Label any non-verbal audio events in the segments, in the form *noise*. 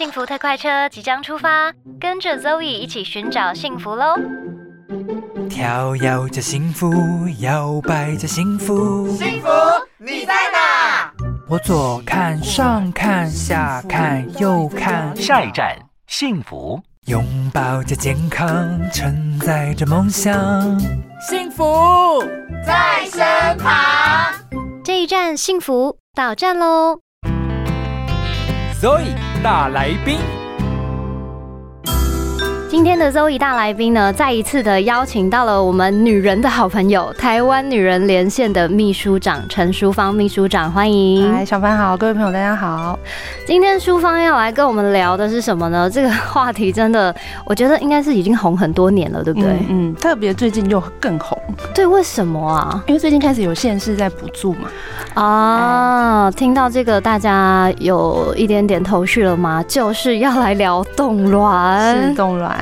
幸福特快车即将出发，跟着 Zoe 一起寻找幸福喽！跳跃着幸福，摇摆着幸福。幸福你在哪？我左看上看下看右看，下一站，幸福。拥抱着健康，承载着梦想。幸福在身旁。这一站幸福到站喽！Zoe 大来宾，今天的 Zoe 大来宾呢，再一次的邀请到了我们女人的好朋友，台湾女人连线的秘书长陈淑芳秘书长，欢迎。嗨，小凡好，各位朋友大家好。今天淑芳要来跟我们聊的是什么呢？这个话题真的，我觉得应该是已经红很多年了，对不对？嗯，特别最近又更红，对，为什么啊？因为最近开始有县市在补助嘛。啊，听到这个，大家有一点点头绪了吗？就是要来聊冻卵，是冻卵。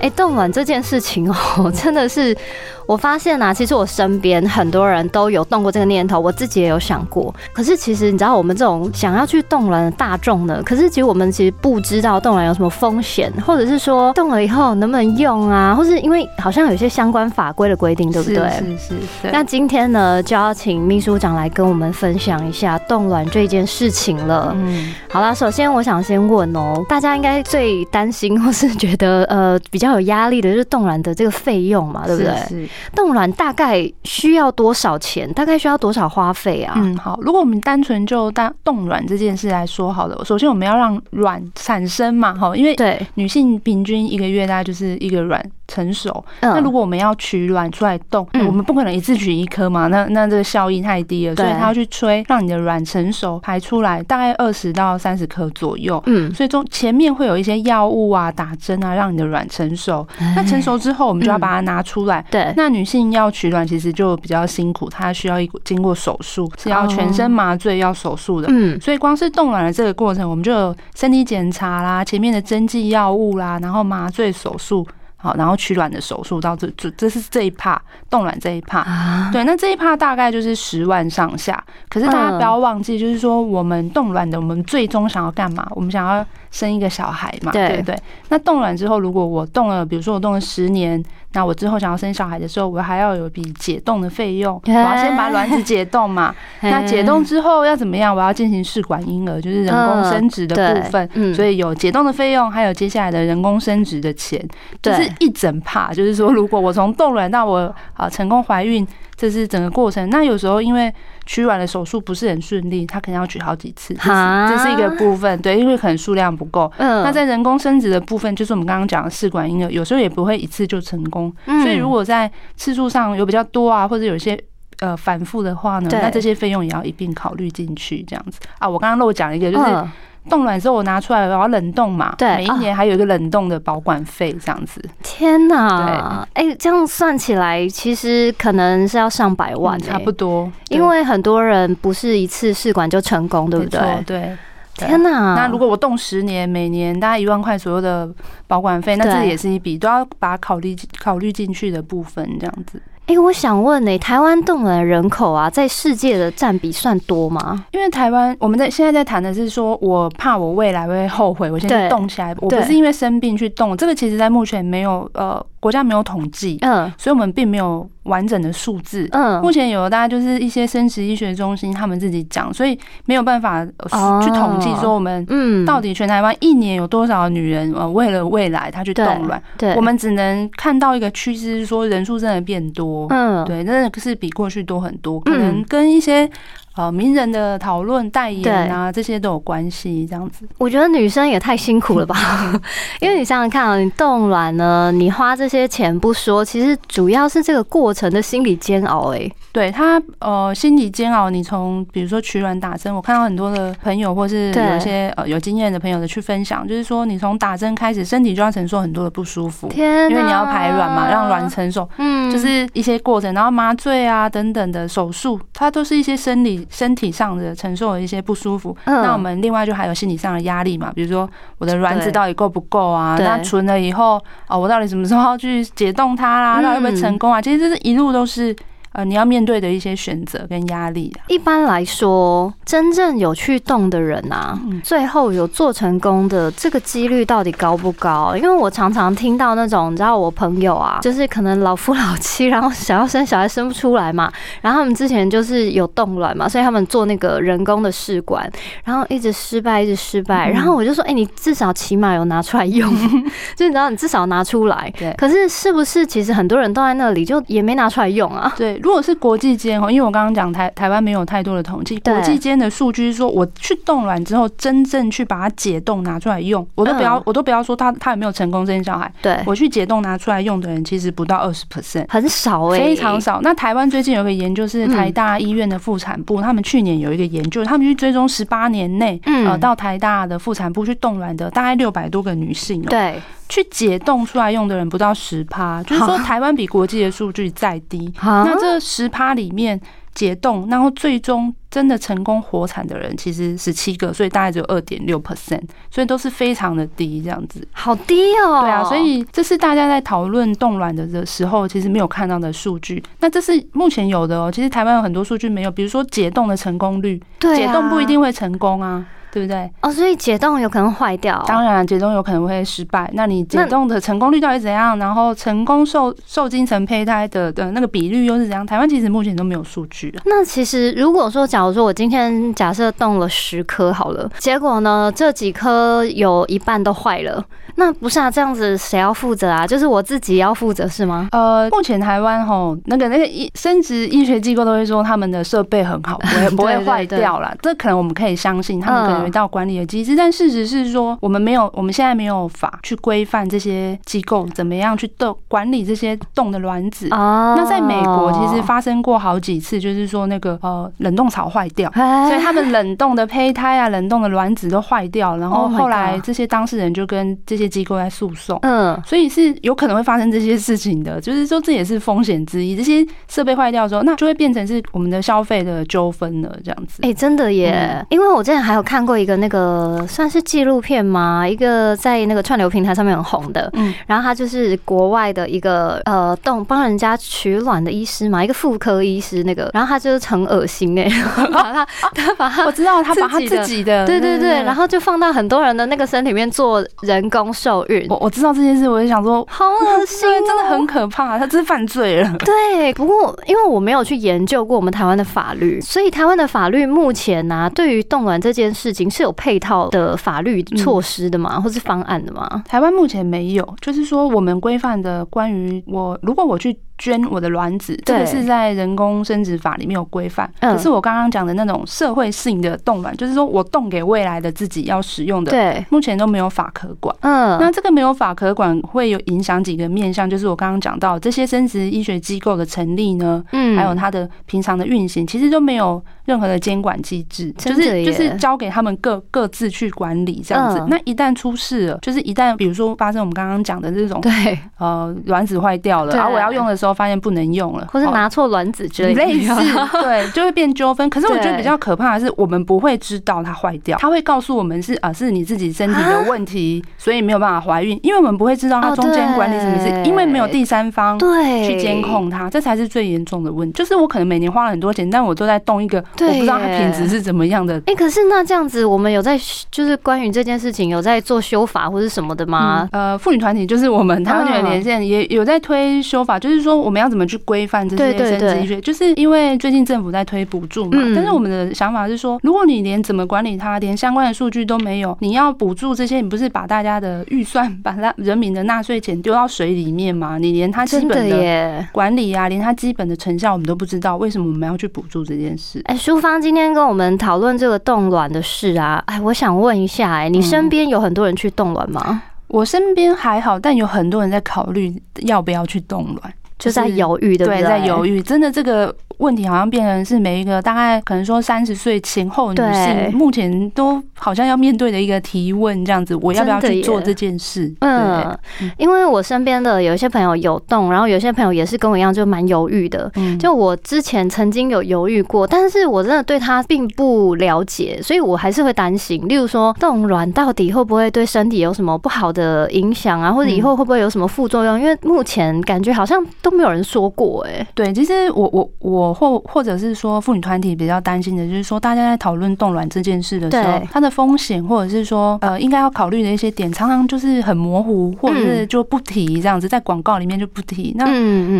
哎，冻卵这件事情哦，*laughs* 真的是我发现啊，其实我身边很多人都有动过这个念头，我自己也有想过。可是其实你知道，我们这种想要去动卵的大众呢，可是其实我们其实不知道动卵有什么风险，或者是说动了以后能不能用啊，或是因为好像有些相关法规的规定，对不对？是是是。那今天呢，就要请秘书长来跟我们分享一下冻卵这件事情了。嗯，好了，首先我想先问哦，大家应该最担心或是觉得呃比较有压力的就是冻卵的这个费用嘛，对不对？是。冻卵大概需要多少钱？大概需要多少花费啊？嗯，好，如果我们单纯就当冻卵这件事来说好了，首先我们要让卵产生嘛，哈，因为对女性平均一个月大概就是一个卵成熟。那如果我们要取卵出来冻，我们不可能一次取一颗嘛，那那这个效益太低了，所以它要去吹，让你的卵成熟排出来，大概二十到三十颗左右。嗯，所以中前面会有一些药物啊、打针啊，让你的卵成熟。那成熟之后，我们就要把它拿出来。对，那女性要取卵其实就比较辛苦，她需要一经过手术，是要全身麻醉要手术的。嗯，所以光是冻卵的这个过程，我们就有身体检查啦，前面的针剂药物啦，然后麻醉手术。好，然后取卵的手术到这这这是这一趴冻卵这一趴，对，那这一趴大概就是十万上下。可是大家不要忘记，就是说我们冻卵的，我们最终想要干嘛？我们想要生一个小孩嘛，对不对？那冻卵之后，如果我冻了，比如说我冻了十年，那我之后想要生小孩的时候，我还要有一笔解冻的费用，我要先把卵子解冻嘛。*laughs* 那解冻之后要怎么样？我要进行试管婴儿，就是人工生殖的部分，所以有解冻的费用，还有接下来的人工生殖的钱，就是一整帕。就是说，如果我从冻卵到我啊成功怀孕，这是整个过程。那有时候因为取卵的手术不是很顺利，他可能要取好几次，这是一个部分。对，因为可能数量不够。嗯。那在人工生殖的部分，就是我们刚刚讲的试管婴儿，有时候也不会一次就成功。所以如果在次数上有比较多啊，或者有些呃反复的话呢，那这些费用也要一并考虑进去。这样子啊，我刚刚漏讲一个，就是冻卵之后我拿出来，我要冷冻嘛。对。每一年还有一个冷冻的保管费，这样子。天哪！哎，这样算起来，其实可能是要上百万，差不多。因为很多人不是一次试管就成功，对不对？对。天哪！那如果我冻十年，每年大概一万块左右的保管费，那这也是一笔都要把它考虑考虑进去的部分，这样子。哎，我想问呢，台湾冻卵人口啊，在世界的占比算多吗？因为台湾我们在现在在谈的是说，我怕我未来会后悔，我现在冻起来，我不是因为生病去冻，这个其实在目前没有呃国家没有统计，嗯，所以我们并没有完整的数字，嗯，目前有大家就是一些生殖医学中心他们自己讲，所以没有办法去统计说我们嗯。到底全台湾一年有多少女人呃为了未来她去冻卵，对，我们只能看到一个趋势，是说人数真的变多。嗯，对，真的是比过去多很多，可能跟一些呃名人的讨论、代言啊这些都有关系。这样子，我觉得女生也太辛苦了吧？*laughs* 因为你想想看啊，你冻卵呢，你花这些钱不说，其实主要是这个过程的心理煎熬。哎，对他呃心理煎熬，你从比如说取卵打针，我看到很多的朋友或是有一些呃有经验的朋友的去分享，就是说你从打针开始，身体就要承受很多的不舒服，天，因为你要排卵嘛，让卵成熟，嗯，就是一些过程，然后麻醉啊等等的手术，它都是一些生理身体上的承受的一些不舒服。那我们另外就还有心理上的压力嘛，比如说我的卵子到底够不够啊？那存了以后啊，我到底什么时候要去解冻它啦？到底会不会成功啊？其实这是一路都是呃你要面对的一些选择跟压力啊。一般来说，真正有去动的人啊，最后有做成功的这个几率到底高不高？因为我常常听到那种，你知道我朋友啊，就是可能老夫老妻，然后想要生小孩生不出来嘛，然后他们之前就是有冻卵嘛，所以他们做那个人工的试管，然后一直失败，一直失败，然后我就说，哎，你至少起码有拿出来用，*laughs* 就你知道，你至少拿出来。对。可是是不是其实很多人都在那里，就也没拿出来用啊？对，如果是国际间哦，因为我刚刚讲台台湾没有太多的统计，国际间的数据是说，我去冻卵之后，真正去把它解冻拿出来用，我都不要，我都不要说他他有没有成功生小孩。对，我去解冻拿出来用的人，其实不到二十 percent，很少哎，非常少。那台湾最近有个研究是台大医院的妇产部，他们去年有一个研究，他们去追踪十八年内，呃，到台大的妇产部去冻卵的大概六百多个女性，对，去解冻出来用的人不到十趴，就是说台湾比国际的数据再低。那这十趴里面。解冻，然后最终真的成功活产的人其实十七个，所以大概只有二点六 percent，所以都是非常的低，这样子。好低哦。对啊，所以这是大家在讨论冻卵的的时候，其实没有看到的数据。那这是目前有的哦，其实台湾有很多数据没有，比如说解冻的成功率，解冻不一定会成功啊。对不对？哦，所以解冻有可能坏掉。当然，解冻有可能会失败。那你解冻的成功率到底怎样？然后成功受受精成胚胎的的那个比率又是怎样？台湾其实目前都没有数据。那其实如果说，假如说我今天假设冻了十颗好了，结果呢这几颗有一半都坏了，那不是啊？这样子谁要负责啊？就是我自己要负责是吗？呃，目前台湾吼那个那个医生殖医学机构都会说他们的设备很好，不会 *laughs* 不会坏掉了。这可能我们可以相信，他们可能。到管理的机制，但事实是说，我们没有，我们现在没有法去规范这些机构怎么样去冻管理这些冻的卵子。那在美国，其实发生过好几次，就是说那个呃冷冻槽坏掉，所以他们冷冻的胚胎啊、冷冻的卵子都坏掉，然后后来这些当事人就跟这些机构在诉讼。嗯，所以是有可能会发生这些事情的，就是说这也是风险之一。这些设备坏掉之后，那就会变成是我们的消费的纠纷了，这样子。哎，真的耶，因为我之前还有看过。一个那个算是纪录片吗？一个在那个串流平台上面很红的，嗯，然后他就是国外的一个呃，动帮人家取卵的医师嘛，一个妇科医师那个，然后他就是很恶心哎，*laughs* 把他他把他我知道他把他自己的对对对，然后就放到很多人的那个身体里面做人工受孕。我我知道这件事，我就想说好恶心，*laughs* 真的很可怕，他真是犯罪了。对，不过因为我没有去研究过我们台湾的法律，所以台湾的法律目前呢，对于冻卵这件事情。是有配套的法律措施的吗，或是方案的吗？台湾目前没有，就是说我们规范的关于我，如果我去。捐我的卵子，这个是在人工生殖法里面有规范。可是我刚刚讲的那种社会性的冻卵，就是说我冻给未来的自己要使用的，对，目前都没有法可管。嗯，那这个没有法可管，会有影响几个面向，就是我刚刚讲到这些生殖医学机构的成立呢，嗯，还有它的平常的运行，其实都没有任何的监管机制，就是就是交给他们各各自去管理这样子。那一旦出事了，就是一旦比如说发生我们刚刚讲的这种，对，呃，卵子坏掉了，然后我要用的时候。发现不能用了，或是拿错卵子之类，类似 *laughs* 对，就会变纠纷。可是我觉得比较可怕的是，我们不会知道它坏掉，他会告诉我们是啊，是你自己身体的问题，所以没有办法怀孕，因为我们不会知道它中间管理什么事，因为没有第三方对。去监控它，这才是最严重的问题。就是我可能每年花了很多钱，但我都在动一个，我不知道它品质是怎么样的。哎，可是那这样子，我们有在就是关于这件事情有在做修法或者什么的吗？呃，妇女团体就是我们台湾女人连线也有在推修法，就是说我们要怎么去规。范这些生殖医学，就是因为最近政府在推补助嘛。但是我们的想法是说，如果你连怎么管理它，连相关的数据都没有，你要补助这些，你不是把大家的预算、*laughs* 把他人民的纳税钱丢到水里面吗？你连它基本的管理啊，连它基本的成效我们都不知道，为什么我们要去补助这件事？哎，淑芳今天跟我们讨论这个冻卵的事啊，哎，我想问一下，哎，你身边有很多人去冻卵吗？我身边还好，但有很多人在考虑要不要去冻卵。就在犹豫，对不对？在犹豫，真的这个。问题好像变成是每一个大概可能说三十岁前后女性目前都好像要面对的一个提问，这样子，我要不要去做这件事？嗯，因为我身边的有一些朋友有动，然后有些朋友也是跟我一样，就蛮犹豫的。就我之前曾经有犹豫过，但是我真的对他并不了解，所以我还是会担心。例如说，冻卵到底会不会对身体有什么不好的影响啊？或者以后会不会有什么副作用？因为目前感觉好像都没有人说过。哎，对，其实我我我或或者是说妇女团体比较担心的就是说，大家在讨论冻卵这件事的时候，它的风险或者是说呃应该要考虑的一些点，常常就是很模糊，或者是就不提这样子，在广告里面就不提。那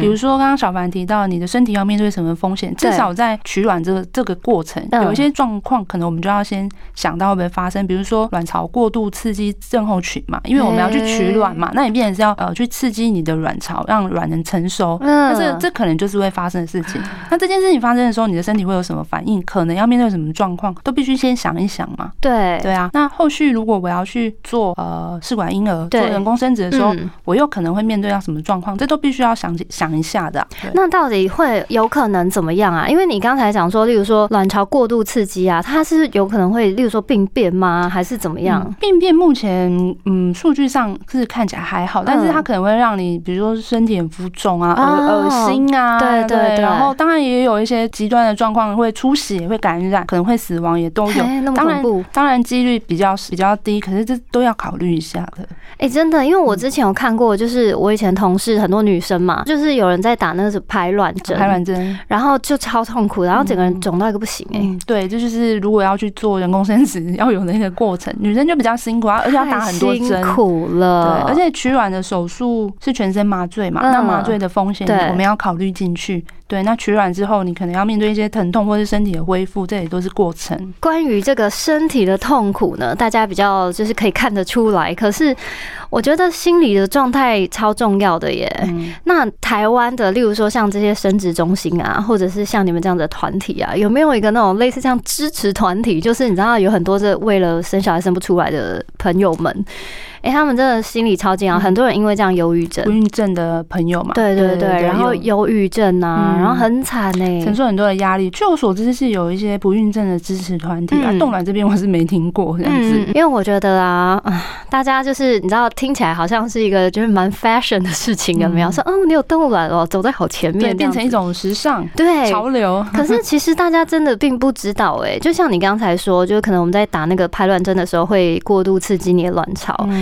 比如说刚刚小凡提到你的身体要面对什么风险，至少在取卵这个这个过程，有一些状况可能我们就要先想到会不会发生，比如说卵巢过度刺激症候群嘛，因为我们要去取卵嘛，那你变成是要呃去刺激你的卵巢，让卵能成熟，那这这可能就是会发生的事情。那这件事情发生的时候，你的身体会有什么反应？可能要面对什么状况，都必须先想一想嘛。对对啊，那后续如果我要去做呃试管婴儿、做人工生殖的时候，我又可能会面对到什么状况？这都必须要想想一下的。那到底会有可能怎么样啊？因为你刚才讲说，例如说卵巢过度刺激啊，它是有可能会，例如说病变吗？还是怎么样？病变目前嗯数据上是看起来还好，但是它可能会让你，比如说身体很浮肿啊、恶恶心啊，对对对。然后当然也有一些极端的状况，会出血、会感染、可能会死亡，也都有。当然当然几率比较比较低，可是这都要考虑一下的。哎，真的，因为我之前有看过，就是我以前同事很多女生嘛，就是有人在打那个排卵针，排卵针，然后就超痛苦，然后整个人肿到一个不行。哎，对，这就是如果要去做人工生殖，要有那个过程，女生就比较辛苦啊，而且要打很多针，苦了。对，而且取卵的手术是全身麻醉嘛，那麻醉的风险我们要考虑进去。对，那取卵之后，你可能要面对一些疼痛或是身体的恢复，这也都是过程。关于这个身体的痛苦呢，大家比较就是可以看得出来，可是我觉得心理的状态超重要的耶。那台湾的，例如说像这些生殖中心啊，或者是像你们这样的团体啊，有没有一个那种类似这样支持团体？就是你知道有很多这为了生小孩生不出来的朋友们。哎，他们真的心理超煎熬，很多人因为这样忧郁症，不孕症的朋友嘛，对对对，然后忧郁症啊，然后很惨呢，承受很多的压力。据我所知，是有一些不孕症的支持团体啊，冻卵这边我是没听过这样子。因为我觉得啊，大家就是你知道，听起来好像是一个就是蛮 fashion 的事情，有没有？说哦，你有冻卵哦，走在好前面，变成一种时尚，对潮流。可是其实大家真的并不知道，哎，就像你刚才说，就是可能我们在打那个排卵针的时候，会过度刺激你的卵巢。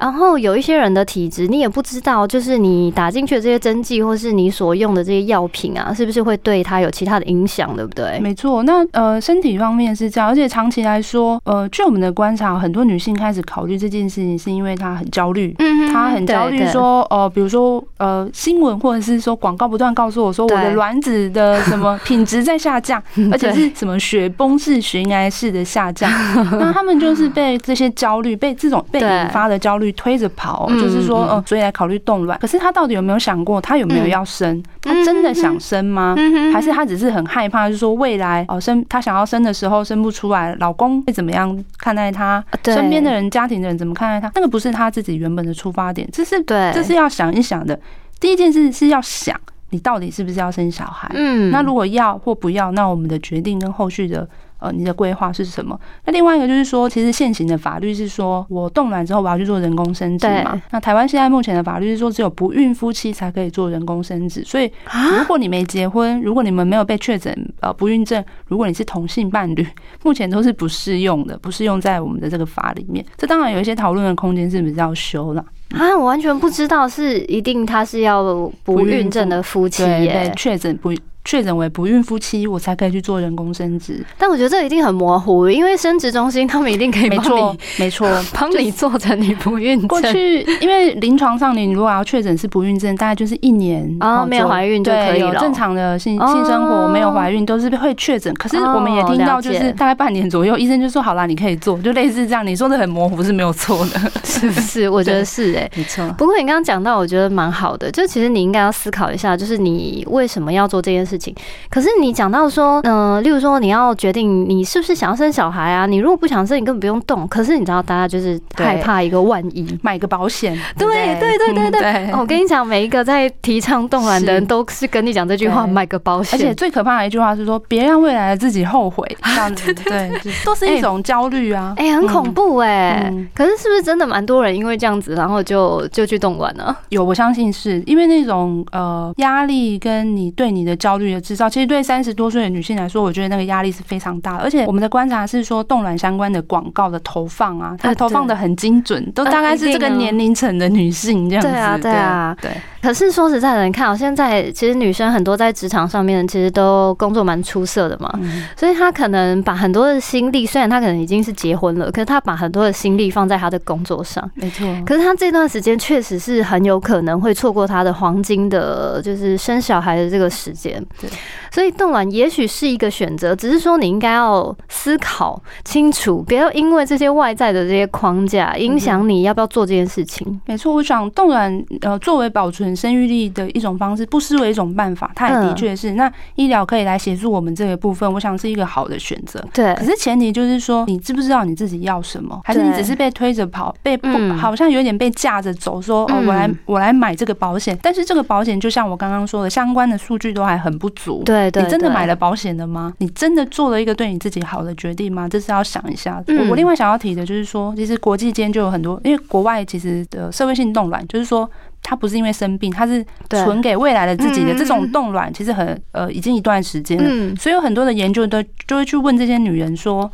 然后有一些人的体质，你也不知道，就是你打进去的这些针剂，或是你所用的这些药品啊，是不是会对他有其他的影响，对不对？没错，那呃，身体方面是这样，而且长期来说，呃，据我们的观察，很多女性开始考虑这件事情，是因为她很焦虑，嗯，她很焦虑，说，呃，比如说，呃，新闻或者是说广告不断告诉我说，我的卵子的什么品质在下降，*laughs* 而且是什么雪崩式、悬崖式的下降，那他们就是被这些焦虑，被这种被引发的焦虑。推着跑，就是说，嗯，所以来考虑冻卵。可是他到底有没有想过，他有没有要生？他真的想生吗？还是他只是很害怕，就是说未来哦生他想要生的时候生不出来，老公会怎么样看待他？身边的人、家庭的人怎么看待他？那个不是他自己原本的出发点，这是对，这是要想一想的。第一件事是要想，你到底是不是要生小孩？嗯，那如果要或不要，那我们的决定跟后续的。呃，你的规划是什么？那另外一个就是说，其实现行的法律是说，我冻卵之后我要去做人工生殖嘛。那台湾现在目前的法律是说，只有不孕夫妻才可以做人工生殖。所以，如果你没结婚，如果你们没有被确诊呃不孕症，如果你是同性伴侣，目前都是不适用的，不适用在我们的这个法里面。这当然有一些讨论的空间，是比较修了啊。我完全不知道是一定他是要不孕症的夫妻耶，确诊不。确诊为不孕夫妻，我才可以去做人工生殖。但我觉得这一定很模糊，因为生殖中心 *laughs* 他们一定可以帮你，没错，*laughs* 帮你做成你不孕症。过去因为临床上，你如果要确诊是不孕症，大概就是一年啊，没有怀孕就可以了。正常的性性生活没有怀孕都是会确诊。可是我们也听到，就是大概半年左右，医生就说好啦，你可以做，就类似这样。你说的很模糊是没有错的，*laughs* 是不是？我觉得是哎，没错。不过你刚刚讲到，我觉得蛮好的，就其实你应该要思考一下，就是你为什么要做这件事事情。可是你讲到说，嗯，例如说你要决定你是不是想要生小孩啊，你如果不想生，你根本不用动。可是你知道，大家就是害怕一个万一，买个保险。对对对对对。我跟你讲，每一个在提倡冻卵的人都是跟你讲这句话，买个保险。而且最可怕的一句话是说，别让未来的自己后悔。*laughs* 这样子，对，都是一种焦虑啊。哎，很恐怖哎。可是是不是真的蛮多人因为这样子，然后就就去冻卵呢？有，我相信是因为那种呃压力跟你对你的焦虑的制造，其实对三十多岁的女性来说，我觉得那个压力是非常大。而且我们的观察是说，冻卵相关的广告的投放啊，它投放的很精准，都大概是这个年龄层的女性这样子。对啊，对啊，对。可是说实在的，你看，现在其实女生很多在职场上面，其实都工作蛮出色的嘛，所以她可能把很多的心力，虽然她可能已经是结婚了，可是她把很多的心力放在她的工作上，没错。可是她这段时间确实是很有可能会错过她的黄金的，就是生小孩的这个时间。对，所以冻卵也许是一个选择，只是说你应该要思考清楚，不要因为这些外在的这些框架影响你要不要做这件事情。没错，我想冻卵呃作为保存。生育力的一种方式，不失为一种办法。它也的确是，那医疗可以来协助我们这个部分，我想是一个好的选择。对，可是前提就是说，你知不知道你自己要什么？还是你只是被推着跑，被不好像有点被架着走？说哦，我来我来买这个保险，但是这个保险就像我刚刚说的，相关的数据都还很不足。对，你真的买了保险的吗？你真的做了一个对你自己好的决定吗？这是要想一下。我我另外想要提的就是说，其实国际间就有很多，因为国外其实的社会性冻卵，就是说。它不是因为生病，它是存给未来的自己的这种冻卵，其实很呃已经一段时间了，所以有很多的研究都就会去问这些女人说，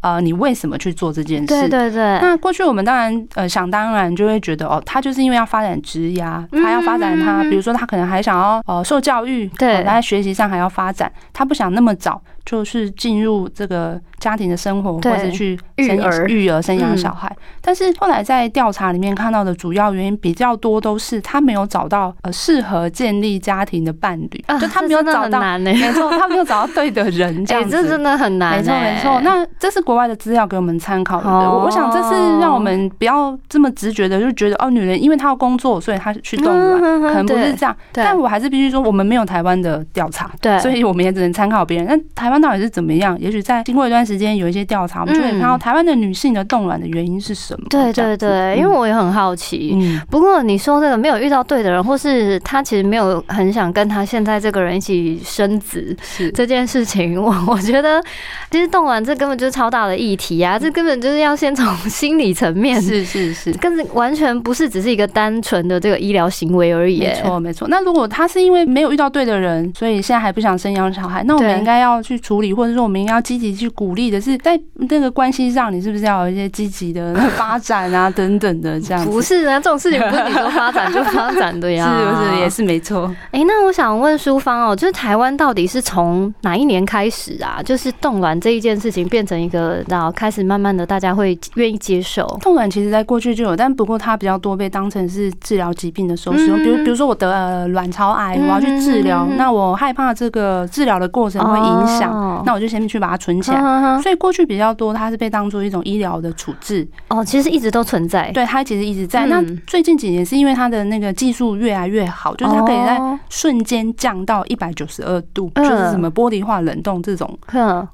呃，你为什么去做这件事？对对对。那过去我们当然呃想当然就会觉得哦，他就是因为要发展职涯，他要发展他，比如说他可能还想要呃受教育，对，他在学习上还要发展，他不想那么早就是进入这个。家庭的生活，或者去育儿、育儿、生养小孩，但是后来在调查里面看到的主要原因比较多，都是他没有找到呃适合建立家庭的伴侣，就他没有找到，没错，他没有找到对的人，这样子，这真的很难，没错没错。那这是国外的资料给我们参考的，我想这是让我们不要这么直觉的就觉得哦，女人因为她要工作，所以她去动卵，可能不是这样。但我还是必须说，我们没有台湾的调查，对，所以我们也只能参考别人。那台湾到底是怎么样？也许在经过一段时间有一些调查，我们就可以看到台湾的女性的冻卵的原因是什么？对对对，因为我也很好奇。嗯，不过你说这个没有遇到对的人，或是他其实没有很想跟他现在这个人一起生子这件事情，我 *laughs* 我觉得其实冻卵这根本就是超大的议题啊！这根本就是要先从心理层面，是是是，更是完全不是只是一个单纯的这个医疗行为而已。没错没错。那如果他是因为没有遇到对的人，所以现在还不想生养小孩，那我们应该要去处理，或者说我们应该要积极去鼓励的是。在那个关系上，你是不是要有一些积极的发展啊，等等的这样？不是啊，这种事情不是你说发展就发展的呀，是不是也是没错？哎，那我想问淑芳哦，就是台湾到底是从哪一年开始啊？就是冻卵这一件事情变成一个，然后开始慢慢的大家会愿意接受冻卵。其实在过去就有，但不过它比较多被当成是治疗疾病的时候使用。比如，比如说我得了卵巢癌，我要去治疗，那我害怕这个治疗的过程会影响，那我就先去把它存起来。所以过去比较多，它是被当做一种医疗的处置。哦，其实一直都存在。对，它其实一直在。那最近几年是因为它的那个技术越来越好，就是它可以在瞬间降到一百九十二度，就是什么玻璃化冷冻这种，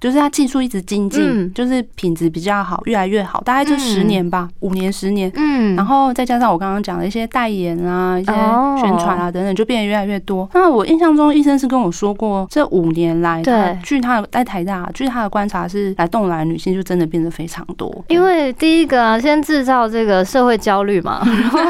就是它技术一直精进，就是品质比较好，越来越好。大概就十年吧，五年、十年。嗯。然后再加上我刚刚讲的一些代言啊、一些宣传啊等等，就变得越来越多。那我印象中，医生是跟我说过，这五年来，对，据他在台大，据他的观察是来动来女性就真的变得非常多，因为第一个先制造这个社会焦虑嘛，*laughs* 然后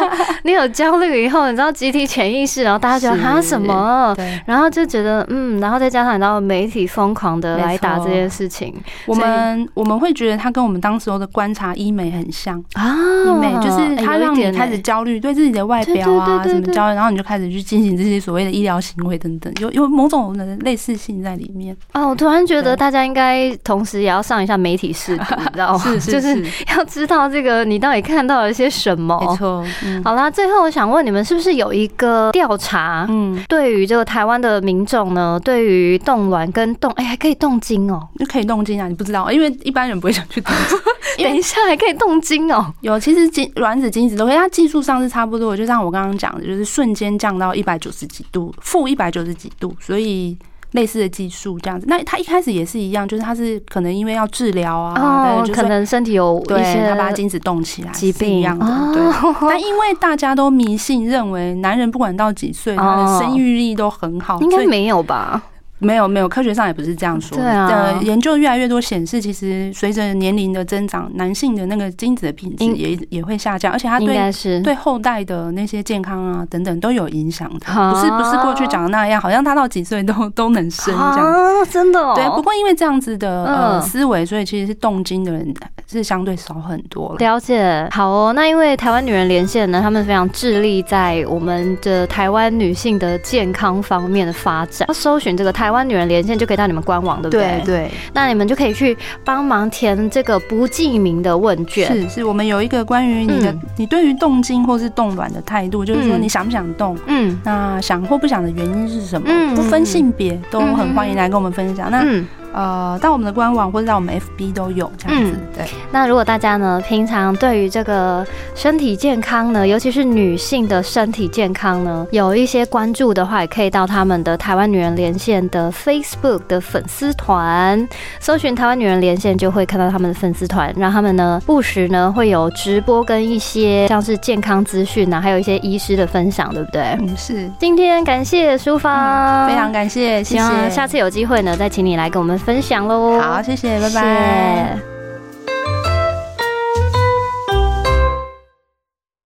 你有焦虑以后，你知道集体潜意识，然后大家觉得啊什么，然后就觉得嗯，然后再加上你知道媒体疯狂的来打这件事情，我们我们会觉得他跟我们当时候的观察医美很像。啊，医美就是他让你开始焦虑，对自己的外表啊什么焦虑，然后你就开始去进行这些所谓的医疗行为等等，有有某种的类似性在里面。哦，我突然觉得大家应该同时也要上一下媒体。视图，你知道吗？是是是，要知道这个你到底看到了些什么。没错。好啦，最后我想问你们，是不是有一个调查？嗯，对于这个台湾的民众呢，对于冻卵跟冻，哎，还可以冻精哦，就可以冻精啊？你不知道，因为一般人不会想去冻。*laughs* 等一下，还可以冻精哦？有，其实精卵子、精子都可以，它技术上是差不多。就像我刚刚讲的，就是瞬间降到一百九十几度，负一百九十几度，所以。类似的技术这样子。那他一开始也是一样，就是他是可能因为要治疗啊，哦，可能身体有一些他把精子冻起来疾病一样的。对，但因为大家都迷信，认为男人不管到几岁，他的生育力都很好，应该没有吧？没有没有，科学上也不是这样说。对啊，研究越来越多显示，其实随着年龄的增长，男性的那个精子的品质也也会下降，而且他对对后代的那些健康啊等等都有影响的。不是不是过去讲的那样，好像他到几岁都 *laughs* 都能生这样。真的？对。不过因为这样子的呃思维，所以其实是动精的人是相对少很多。了解。好哦，那因为台湾女人连线呢，他们非常致力在我们的台湾女性的健康方面的发展。要搜寻这个台。湾女人连线就可以到你们官网，对不对？对，那你们就可以去帮忙填这个不记名的问卷。是，是我们有一个关于你的，你对于动精或是动卵的态度，就是说你想不想动？嗯，那想或不想的原因是什么？不分性别，都很欢迎来跟我们分享。那。呃，到我们的官网或者在我们 FB 都有这样子。对，那如果大家呢，平常对于这个身体健康呢，尤其是女性的身体健康呢，有一些关注的话，也可以到他们的台湾女人连线的 Facebook 的粉丝团，搜寻台湾女人连线，就会看到他们的粉丝团，让他们呢不时呢会有直播跟一些像是健康资讯啊，还有一些医师的分享，对不对？嗯，是。今天感谢淑芳，非常感谢，希望下次有机会呢，再请你来跟我们。分享喽，好，谢谢，拜拜。